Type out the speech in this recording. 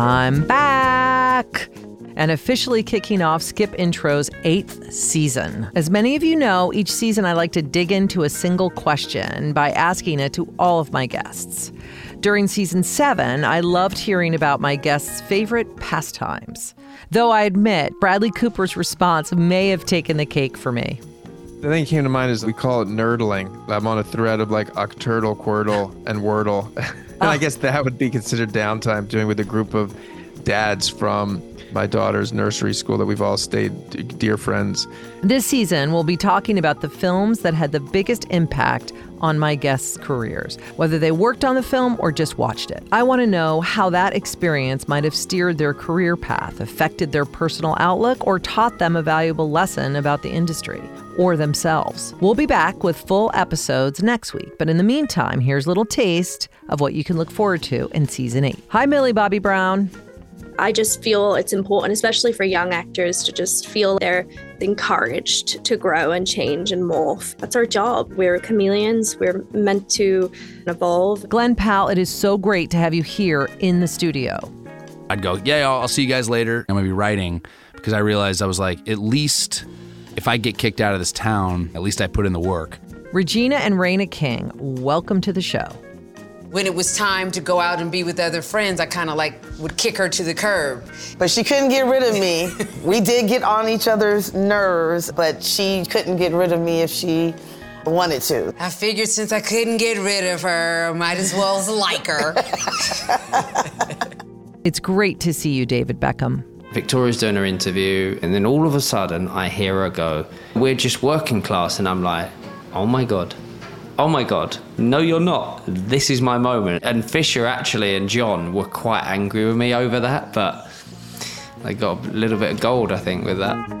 I'm back and officially kicking off Skip Intro's eighth season. As many of you know, each season I like to dig into a single question by asking it to all of my guests. During season seven, I loved hearing about my guests' favorite pastimes. Though I admit, Bradley Cooper's response may have taken the cake for me. The thing that came to mind is we call it nerdling. I'm on a thread of like Octordle, Quordle, and Wordle. and I guess that would be considered downtime doing with a group of dads from my daughter's nursery school that we've all stayed dear friends. This season, we'll be talking about the films that had the biggest impact on my guests' careers, whether they worked on the film or just watched it. I want to know how that experience might have steered their career path, affected their personal outlook, or taught them a valuable lesson about the industry or themselves. We'll be back with full episodes next week, but in the meantime, here's a little taste of what you can look forward to in season 8. Hi Millie Bobby Brown. I just feel it's important, especially for young actors, to just feel they're encouraged to grow and change and morph. That's our job. We're chameleons, we're meant to evolve. Glen Powell, it is so great to have you here in the studio. I'd go, yeah, I'll, I'll see you guys later. I'm gonna be writing because I realized I was like, at least if I get kicked out of this town, at least I put in the work. Regina and Reina King, welcome to the show when it was time to go out and be with other friends, I kind of like would kick her to the curb. But she couldn't get rid of me. we did get on each other's nerves, but she couldn't get rid of me if she wanted to. I figured since I couldn't get rid of her, I might as well like her. it's great to see you, David Beckham. Victoria's doing her interview, and then all of a sudden I hear her go, We're just working class. And I'm like, Oh my God, oh my God, no, you're not. This is my moment. And Fisher actually and John were quite angry with me over that, but they got a little bit of gold, I think, with that.